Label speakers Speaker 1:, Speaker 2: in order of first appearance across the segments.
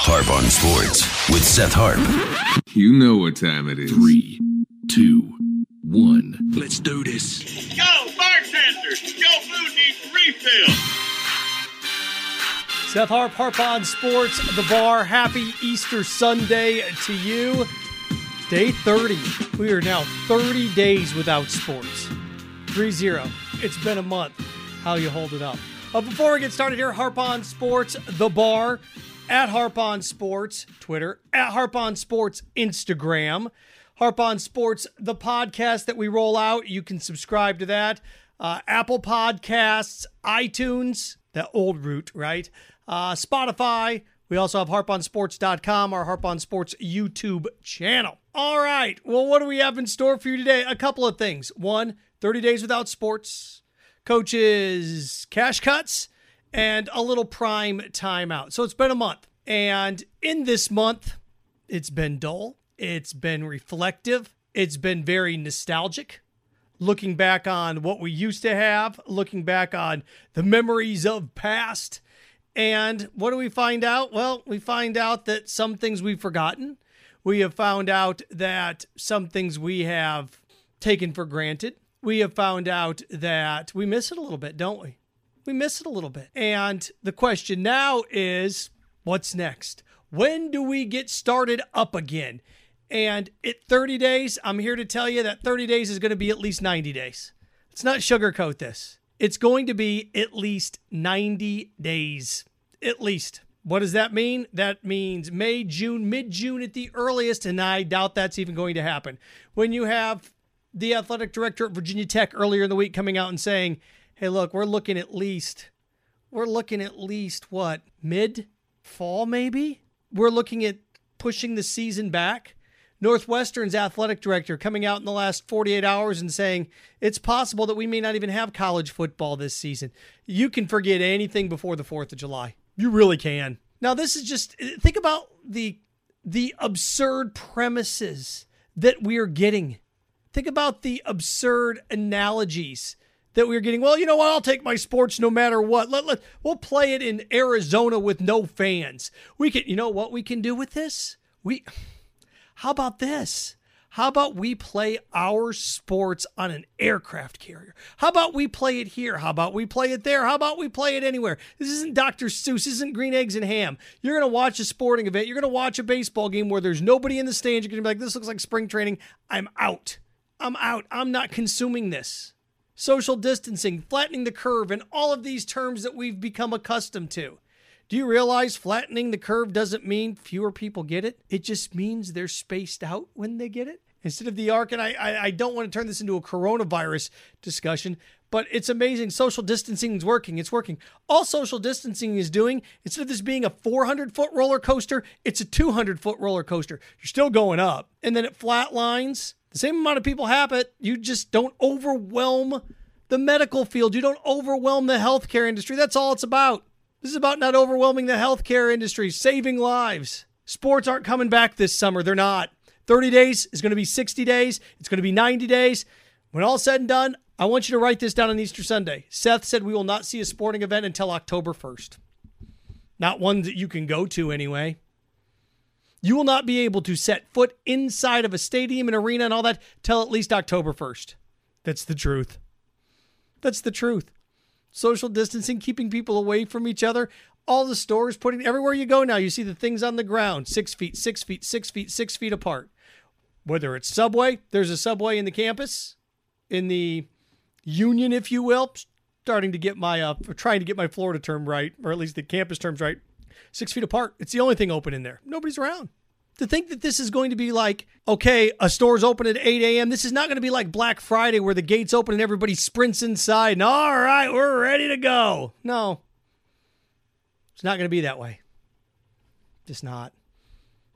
Speaker 1: Harp on Sports with Seth Harp.
Speaker 2: You know what time it is.
Speaker 3: Three, two, one.
Speaker 4: Let's do this.
Speaker 5: Go, bartender! Your food needs refill.
Speaker 6: Seth Harp, Harp on Sports, the bar. Happy Easter Sunday to you. Day 30. We are now 30 days without sports. 3 0. It's been a month. How you hold it up. Uh, before we get started here, Harp on Sports, the bar, at Harp on Sports, Twitter, at Harp on Sports, Instagram. Harp on Sports, the podcast that we roll out. You can subscribe to that. Uh, Apple Podcasts, iTunes, the old route, right? Uh, Spotify. We also have harponsports.com, our Harp on Sports YouTube channel. All right. Well, what do we have in store for you today? A couple of things. One, 30 days without sports, coaches' cash cuts, and a little prime timeout. So it's been a month. And in this month, it's been dull, it's been reflective, it's been very nostalgic. Looking back on what we used to have, looking back on the memories of past. And what do we find out? Well, we find out that some things we've forgotten. We have found out that some things we have taken for granted. We have found out that we miss it a little bit, don't we? We miss it a little bit. And the question now is what's next? When do we get started up again? And at 30 days, I'm here to tell you that 30 days is going to be at least 90 days. Let's not sugarcoat this. It's going to be at least 90 days. At least. What does that mean? That means May, June, mid June at the earliest, and I doubt that's even going to happen. When you have the athletic director at Virginia Tech earlier in the week coming out and saying, hey, look, we're looking at least, we're looking at least what, mid fall maybe? We're looking at pushing the season back. Northwestern's athletic director coming out in the last 48 hours and saying it's possible that we may not even have college football this season. You can forget anything before the 4th of July. You really can. Now this is just think about the the absurd premises that we are getting. Think about the absurd analogies that we are getting. Well, you know what? I'll take my sports no matter what. Let, let we'll play it in Arizona with no fans. We can you know what we can do with this? We how about this? How about we play our sports on an aircraft carrier? How about we play it here? How about we play it there? How about we play it anywhere? This isn't Dr. Seuss, this isn't Green Eggs and Ham. You're going to watch a sporting event. You're going to watch a baseball game where there's nobody in the stands. You're going to be like, this looks like spring training. I'm out. I'm out. I'm not consuming this. Social distancing, flattening the curve, and all of these terms that we've become accustomed to. Do you realize flattening the curve doesn't mean fewer people get it? It just means they're spaced out when they get it. Instead of the arc, and I, I, I don't want to turn this into a coronavirus discussion, but it's amazing. Social distancing is working. It's working. All social distancing is doing, instead of this being a 400 foot roller coaster, it's a 200 foot roller coaster. You're still going up. And then it flatlines. The same amount of people have it. You just don't overwhelm the medical field. You don't overwhelm the healthcare industry. That's all it's about. This is about not overwhelming the healthcare industry, saving lives. Sports aren't coming back this summer. They're not. 30 days is going to be 60 days. It's going to be 90 days. When all said and done, I want you to write this down on Easter Sunday. Seth said we will not see a sporting event until October 1st. Not one that you can go to anyway. You will not be able to set foot inside of a stadium and arena and all that till at least October 1st. That's the truth. That's the truth social distancing, keeping people away from each other. All the stores putting everywhere you go now, you see the things on the ground six feet, six feet, six feet, six feet apart. Whether it's Subway, there's a Subway in the campus, in the union, if you will. Starting to get my, uh, trying to get my Florida term right, or at least the campus terms right. Six feet apart. It's the only thing open in there. Nobody's around to think that this is going to be like, okay, a store's open at 8 a.m. This is not going to be like Black Friday where the gates open and everybody sprints inside and all right, we're ready to go. No, it's not going to be that way. Just not.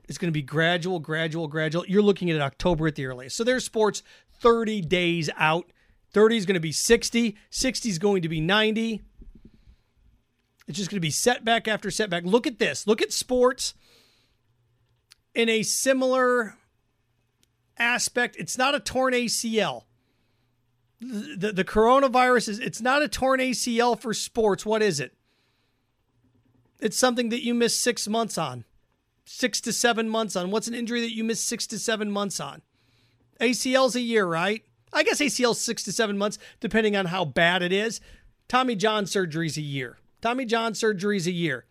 Speaker 6: It's going to be gradual, gradual, gradual. You're looking at October at the earliest. So there's sports 30 days out. 30 is going to be 60. 60 is going to be 90. It's just going to be setback after setback. Look at this. Look at sports in a similar aspect. It's not a torn ACL. The, the coronavirus is it's not a torn ACL for sports. What is it? It's something that you miss six months on. six to seven months on? What's an injury that you miss six to seven months on? ACL's a year, right? I guess ACL's six to seven months, depending on how bad it is. Tommy John surgery's a year. Tommy John surgery's a year.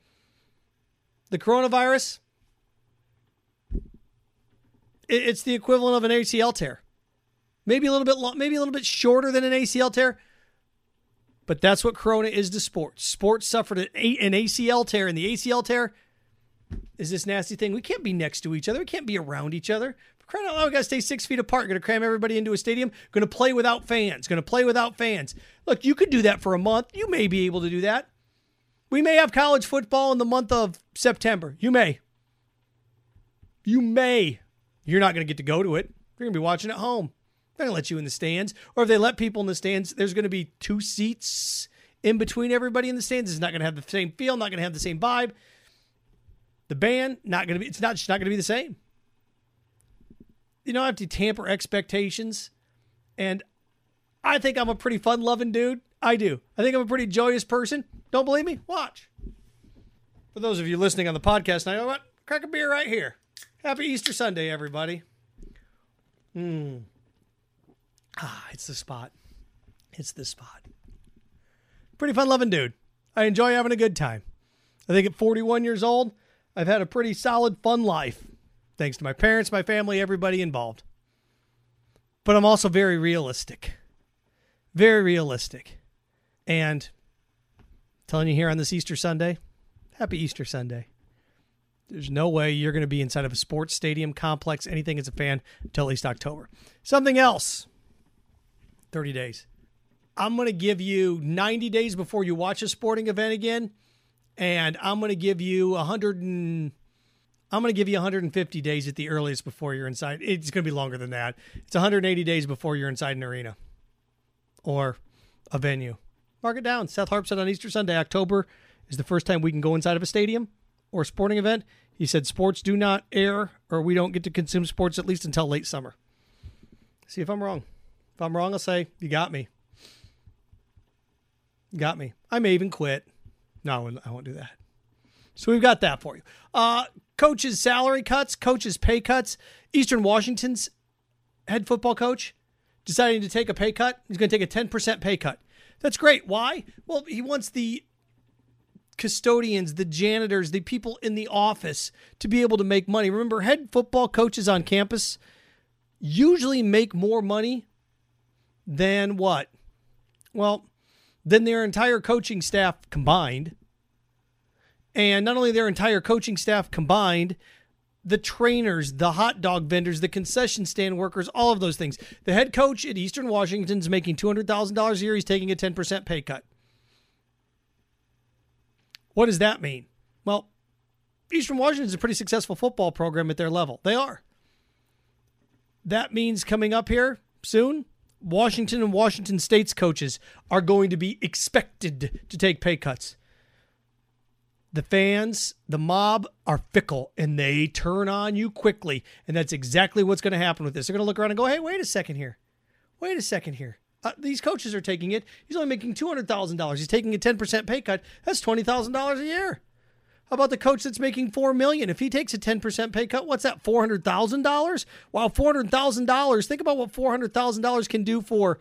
Speaker 6: The coronavirus, it's the equivalent of an ACL tear. Maybe a little bit long, maybe a little bit shorter than an ACL tear. But that's what Corona is to sports. Sports suffered an ACL tear, and the ACL tear is this nasty thing. We can't be next to each other. We can't be around each other. For we got to stay six feet apart. To cram everybody into a stadium. Going to play without fans. Going to play without fans. Look, you could do that for a month. You may be able to do that. We may have college football in the month of September. You may. You may. You're not going to get to go to it. You're going to be watching at home. They're going to let you in the stands. Or if they let people in the stands, there's going to be two seats in between everybody in the stands. It's not going to have the same feel, not going to have the same vibe. The band, not going to be, it's not, it's not going to be the same. You don't have to tamper expectations. And I think I'm a pretty fun loving dude. I do. I think I'm a pretty joyous person. Don't believe me? Watch. For those of you listening on the podcast, I know what? Crack a beer right here. Happy Easter Sunday, everybody. Hmm. Ah, it's the spot. It's the spot. Pretty fun loving dude. I enjoy having a good time. I think at 41 years old, I've had a pretty solid, fun life. Thanks to my parents, my family, everybody involved. But I'm also very realistic. Very realistic. And telling you here on this Easter Sunday, happy Easter Sunday. There's no way you're going to be inside of a sports stadium complex, anything as a fan, until at least October. Something else 30 days. I'm going to give you 90 days before you watch a sporting event again, and I'm going to give you 100 and I'm going to give you 150 days at the earliest before you're inside. It's going to be longer than that. It's 180 days before you're inside an arena or a venue. Mark it down. Seth Harp said on Easter Sunday, October is the first time we can go inside of a stadium or a sporting event. He said sports do not air or we don't get to consume sports at least until late summer. See if I'm wrong. If I'm wrong, I'll say, you got me. You got me. I may even quit. No, I won't do that. So we've got that for you. Uh, coaches' salary cuts, coaches' pay cuts. Eastern Washington's head football coach deciding to take a pay cut. He's going to take a 10% pay cut. That's great. Why? Well, he wants the custodians, the janitors, the people in the office to be able to make money. Remember, head football coaches on campus usually make more money than what? Well, than their entire coaching staff combined. And not only their entire coaching staff combined, the trainers, the hot dog vendors, the concession stand workers, all of those things. The head coach at Eastern Washington is making $200,000 a year. He's taking a 10% pay cut. What does that mean? Well, Eastern Washington is a pretty successful football program at their level. They are. That means coming up here soon, Washington and Washington State's coaches are going to be expected to take pay cuts. The fans, the mob are fickle and they turn on you quickly. And that's exactly what's going to happen with this. They're going to look around and go, hey, wait a second here. Wait a second here. Uh, these coaches are taking it. He's only making $200,000. He's taking a 10% pay cut. That's $20,000 a year. How about the coach that's making 4 million? If he takes a ten percent pay cut, what's that? Four hundred thousand dollars. Wow, four hundred thousand dollars. Think about what four hundred thousand dollars can do for,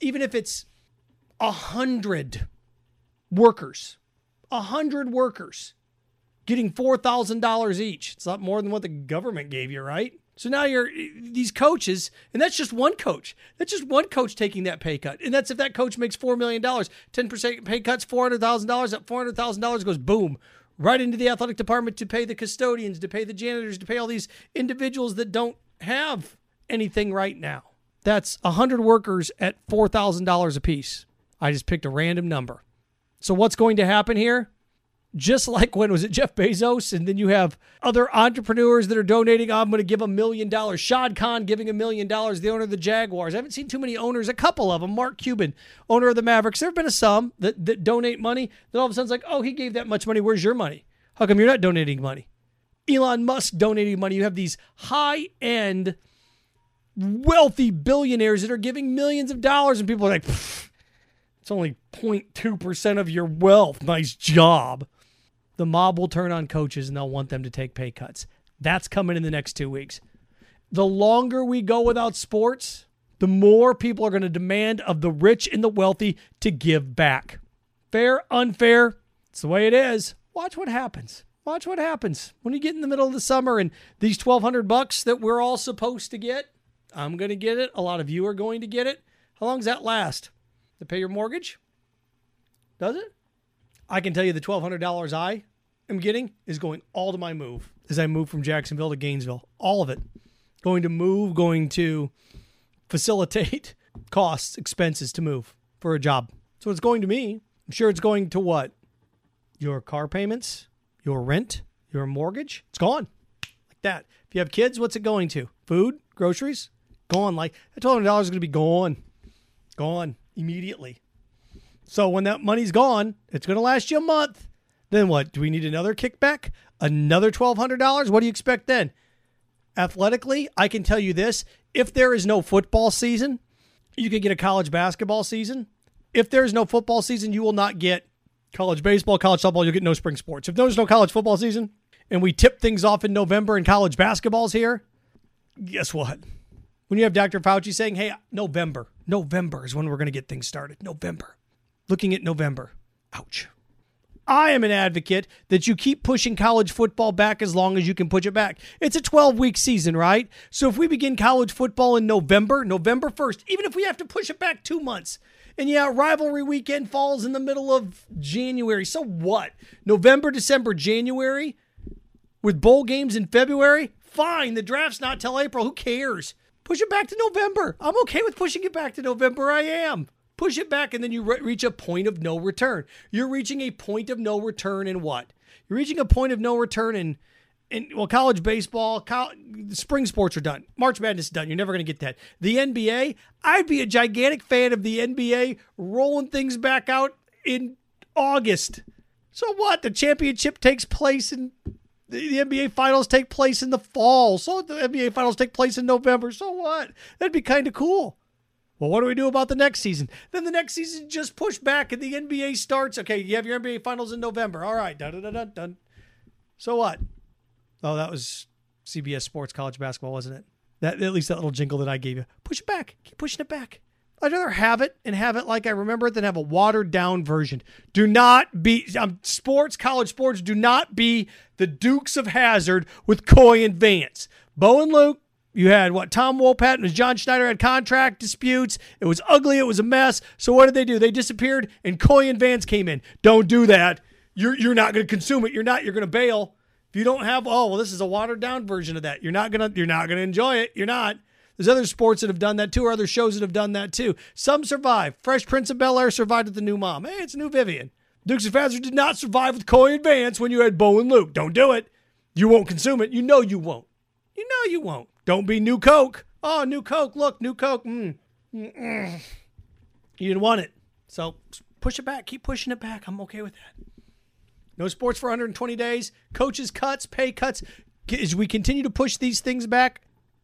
Speaker 6: even if it's a hundred workers, a hundred workers, getting four thousand dollars each. It's not more than what the government gave you, right? So now you're these coaches, and that's just one coach. That's just one coach taking that pay cut, and that's if that coach makes four million dollars. Ten percent pay cuts, four hundred thousand dollars. That four hundred thousand dollars goes boom right into the athletic department to pay the custodians, to pay the janitors, to pay all these individuals that don't have anything right now. That's 100 workers at $4,000 a piece. I just picked a random number. So what's going to happen here? Just like when was it Jeff Bezos, and then you have other entrepreneurs that are donating. Oh, I'm going to give a million dollars. Shad Khan giving a million dollars. The owner of the Jaguars. I haven't seen too many owners. A couple of them. Mark Cuban, owner of the Mavericks. There have been a some that, that donate money. Then all of a sudden it's like, oh, he gave that much money. Where's your money? How come you're not donating money? Elon Musk donating money. You have these high end, wealthy billionaires that are giving millions of dollars, and people are like, it's only 0.2% of your wealth. Nice job. the mob will turn on coaches and they'll want them to take pay cuts. That's coming in the next two weeks. The longer we go without sports, the more people are going to demand of the rich and the wealthy to give back. Fair, unfair, it's the way it is. Watch what happens. Watch what happens when you get in the middle of the summer and these 1200 bucks that we're all supposed to get. I'm going to get it. A lot of you are going to get it. How long does that last? To pay your mortgage? Does it? I can tell you the $1,200 I am getting is going all to my move as I move from Jacksonville to Gainesville. All of it. Going to move, going to facilitate costs, expenses to move for a job. So it's going to me. I'm sure it's going to what? Your car payments, your rent, your mortgage. It's gone. Like that. If you have kids, what's it going to? Food, groceries? Gone. Like that $1,200 is going to be gone. Gone immediately. So when that money's gone, it's going to last you a month. Then what? Do we need another kickback? Another $1,200? What do you expect then? Athletically, I can tell you this if there is no football season, you could get a college basketball season. If there is no football season, you will not get college baseball, college softball, you'll get no spring sports. If there's no college football season and we tip things off in November and college basketball's here, guess what? When you have Dr. Fauci saying, hey, November, November is when we're going to get things started. November. Looking at November. Ouch. I am an advocate that you keep pushing college football back as long as you can push it back. It's a 12 week season, right? So if we begin college football in November, November 1st, even if we have to push it back two months, and yeah, rivalry weekend falls in the middle of January. So what? November, December, January with bowl games in February? Fine. The draft's not till April. Who cares? Push it back to November. I'm okay with pushing it back to November. I am. Push it back, and then you re- reach a point of no return. You're reaching a point of no return in what? You're reaching a point of no return in, in well, college baseball, spring sports are done. March Madness is done. You're never going to get that. The NBA, I'd be a gigantic fan of the NBA rolling things back out in August. So what? The championship takes place in the NBA finals take place in the fall. So the NBA finals take place in November. So what? That'd be kind of cool. Well, what do we do about the next season? Then the next season just push back and the NBA starts. Okay, you have your NBA finals in November. All right, dun dun dun dun. So what? Oh, that was CBS Sports College Basketball, wasn't it? That at least that little jingle that I gave you. Push it back. Keep pushing it back. I'd rather have it and have it like I remember it than have a watered down version. Do not be um, sports, college sports. Do not be the Dukes of Hazzard with Coy and Vance. Bo and Luke. You had what? Tom Wopat and John Schneider had contract disputes. It was ugly. It was a mess. So what did they do? They disappeared, and Coy and Vance came in. Don't do that. You're you're not going to consume it. You're not. You're going to bail. If you don't have, oh well, this is a watered down version of that. You're not gonna. You're not going to enjoy it. You're not. There's other sports that have done that too, or other shows that have done that too. Some survive. Fresh Prince of Bel Air survived with the new mom. Hey, it's new Vivian. Dukes of Hazzard did not survive with Coy and Vance when you had Bo and Luke. Don't do it. You won't consume it. You know you won't. You know you won't. Don't be new Coke. Oh, new Coke. Look, new Coke. Mm. You didn't want it. So push it back. Keep pushing it back. I'm okay with that. No sports for 120 days. Coaches cuts, pay cuts. As we continue to push these things back,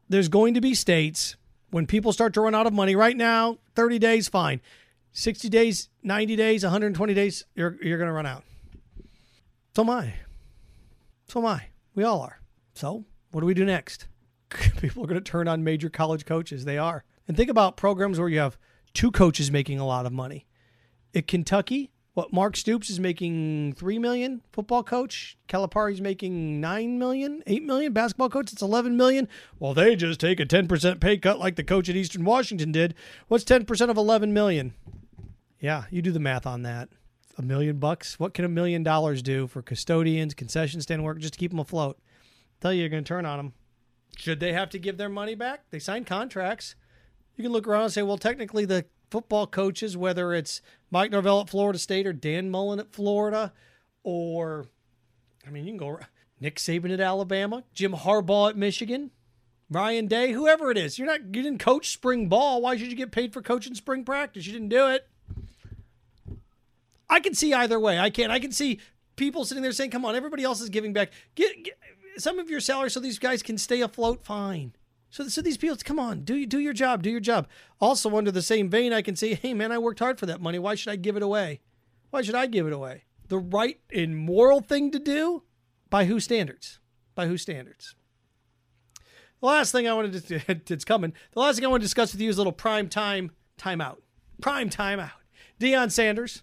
Speaker 6: there's going to be states when people start to run out of money. Right now, 30 days, fine. 60 days, 90 days, 120 days, you're, you're going to run out. So am I. So am I. We all are. So what do we do next? People are going to turn on major college coaches. They are. And think about programs where you have two coaches making a lot of money. At Kentucky, what Mark Stoops is making three million football coach. Calipari's making nine million, eight million basketball coach. It's eleven million. Well, they just take a ten percent pay cut like the coach at Eastern Washington did. What's ten percent of eleven million? Yeah, you do the math on that. A million bucks. What can a million dollars do for custodians, concession stand work, just to keep them afloat? Tell you, you're going to turn on them. Should they have to give their money back? They signed contracts. You can look around and say, well, technically the football coaches, whether it's Mike Norvell at Florida State or Dan Mullen at Florida, or I mean, you can go Nick Saban at Alabama, Jim Harbaugh at Michigan, Ryan Day, whoever it is. You're not you didn't coach spring ball. Why should you get paid for coaching spring practice? You didn't do it. I can see either way. I can. I can see people sitting there saying, "Come on, everybody else is giving back. Get, get some of your salary so these guys can stay afloat." Fine. So, so these people, come on, do do your job, do your job. Also, under the same vein, I can say, hey man, I worked hard for that money. Why should I give it away? Why should I give it away? the right and moral thing to do? By whose standards? By whose standards? The last thing I wanted to, it's coming. The last thing I want to discuss with you is a little prime time timeout. Prime timeout. Deion Sanders,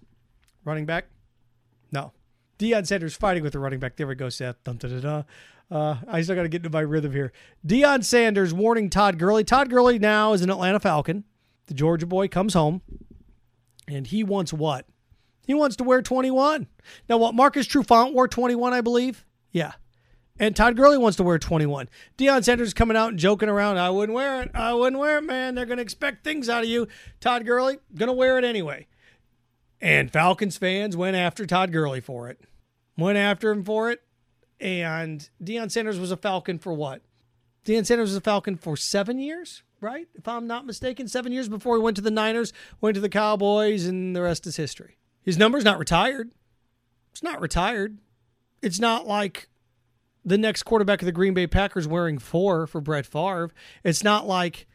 Speaker 6: running back. No. Deion Sanders fighting with the running back. There we go, Seth. Dun. Uh, I still got to get into my rhythm here. Deion Sanders warning Todd Gurley. Todd Gurley now is an Atlanta Falcon. The Georgia boy comes home, and he wants what? He wants to wear 21. Now, what Marcus Trufant wore 21, I believe. Yeah. And Todd Gurley wants to wear 21. Deion Sanders coming out and joking around. I wouldn't wear it. I wouldn't wear it, man. They're going to expect things out of you. Todd Gurley, going to wear it anyway. And Falcons fans went after Todd Gurley for it. Went after him for it. And Deion Sanders was a Falcon for what? Deion Sanders was a Falcon for seven years, right? If I'm not mistaken, seven years before he went to the Niners, went to the Cowboys, and the rest is history. His number's not retired. It's not retired. It's not like the next quarterback of the Green Bay Packers wearing four for Brett Favre. It's not like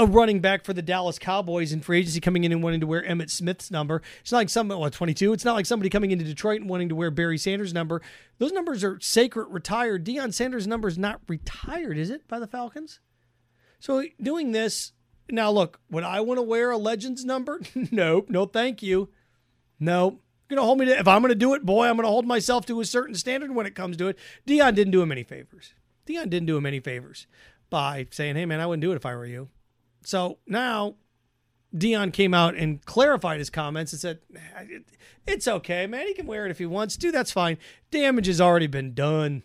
Speaker 6: a running back for the Dallas Cowboys in free agency coming in and wanting to wear Emmitt Smith's number. It's not like some what 22. It's not like somebody coming into Detroit and wanting to wear Barry Sanders' number. Those numbers are sacred, retired. Deion Sanders' number is not retired, is it, by the Falcons? So doing this now, look, would I want to wear a Legends number? nope, no, thank you. Nope. Gonna hold me to if I'm gonna do it, boy, I'm gonna hold myself to a certain standard when it comes to it. Deion didn't do him any favors. Deion didn't do him any favors by saying, "Hey, man, I wouldn't do it if I were you." So now Deion came out and clarified his comments and said, It's okay, man. He can wear it if he wants to. That's fine. Damage has already been done.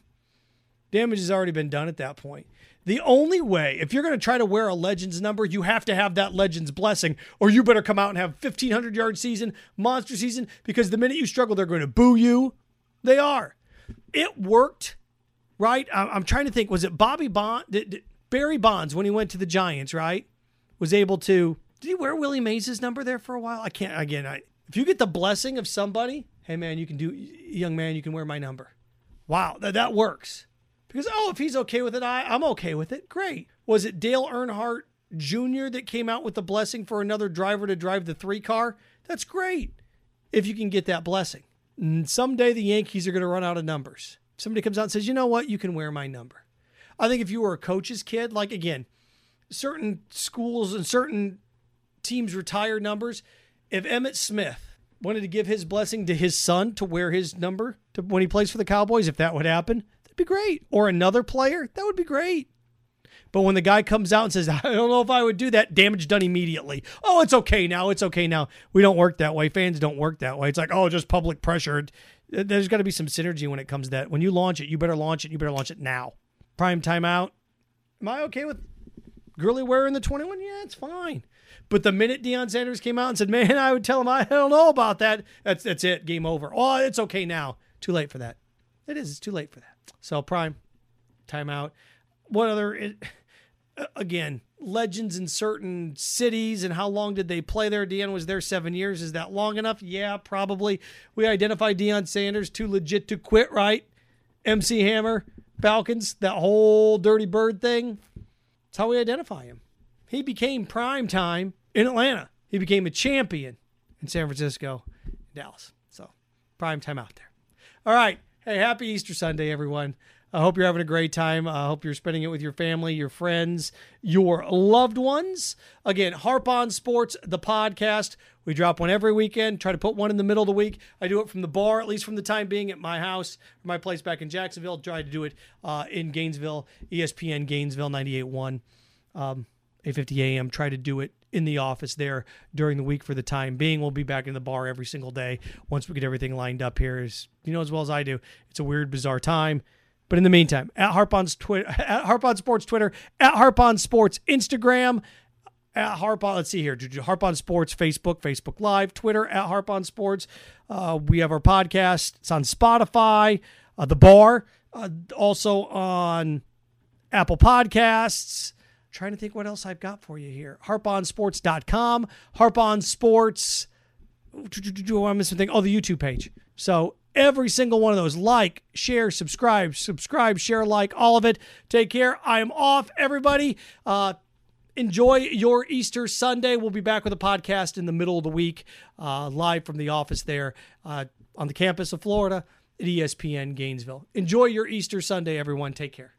Speaker 6: Damage has already been done at that point. The only way, if you're going to try to wear a Legends number, you have to have that Legends blessing, or you better come out and have 1,500 yard season, monster season, because the minute you struggle, they're going to boo you. They are. It worked, right? I'm trying to think. Was it Bobby Bond, Barry Bonds when he went to the Giants, right? Was able to. Did he wear Willie Mays' number there for a while? I can't. Again, I, if you get the blessing of somebody, hey man, you can do, young man, you can wear my number. Wow, that, that works. Because, oh, if he's okay with it, I, I'm okay with it. Great. Was it Dale Earnhardt Jr. that came out with the blessing for another driver to drive the three car? That's great if you can get that blessing. And someday the Yankees are going to run out of numbers. Somebody comes out and says, you know what? You can wear my number. I think if you were a coach's kid, like again, certain schools and certain teams retire numbers. If Emmitt Smith wanted to give his blessing to his son to wear his number to, when he plays for the Cowboys, if that would happen, that'd be great. Or another player, that would be great. But when the guy comes out and says, I don't know if I would do that, damage done immediately. Oh, it's okay now. It's okay now. We don't work that way. Fans don't work that way. It's like, oh, just public pressure. There's got to be some synergy when it comes to that. When you launch it, you better launch it. You better launch it now. Prime timeout. Am I okay with Gurley wearing the 21? Yeah, it's fine. But the minute Deion Sanders came out and said, man, I would tell him I don't know about that, that's, that's it. Game over. Oh, it's okay now. Too late for that. It is. It's too late for that. So prime, timeout. What other? again, legends in certain cities and how long did they play there? Deion was there seven years. Is that long enough? Yeah, probably. We identified Deion Sanders too legit to quit, right? MC Hammer, Falcons, that whole dirty bird thing. That's how we identify him. He became prime time in Atlanta. He became a champion in San Francisco, Dallas. So prime time out there. All right. Hey, happy Easter Sunday, everyone. I hope you're having a great time. I hope you're spending it with your family, your friends, your loved ones. Again, Harp on Sports, the podcast. We drop one every weekend, try to put one in the middle of the week. I do it from the bar, at least from the time being at my house, my place back in Jacksonville. Try to do it uh, in Gainesville, ESPN Gainesville 98.1, um, 850 AM. Try to do it in the office there during the week for the time being. We'll be back in the bar every single day once we get everything lined up here. As you know as well as I do, it's a weird, bizarre time. But in the meantime, at Harp on, Twitter, at Harp on Sports Twitter, at Harp on Sports Instagram, at Harp on, let's see here, Harp on Sports Facebook, Facebook Live, Twitter, at Harp on Sports. Uh, we have our podcast. It's on Spotify, uh, The Bar, uh, also on Apple Podcasts, trying to think what else I've got for you here. Harponsports.com, Harpon Sports. I'm missing thing. Oh, the YouTube page. So every single one of those, like, share, subscribe, subscribe, share, like, all of it. Take care. I am off, everybody. Uh, enjoy your Easter Sunday. We'll be back with a podcast in the middle of the week, uh, live from the office there. Uh, on the campus of Florida at ESPN Gainesville. Enjoy your Easter Sunday, everyone. Take care.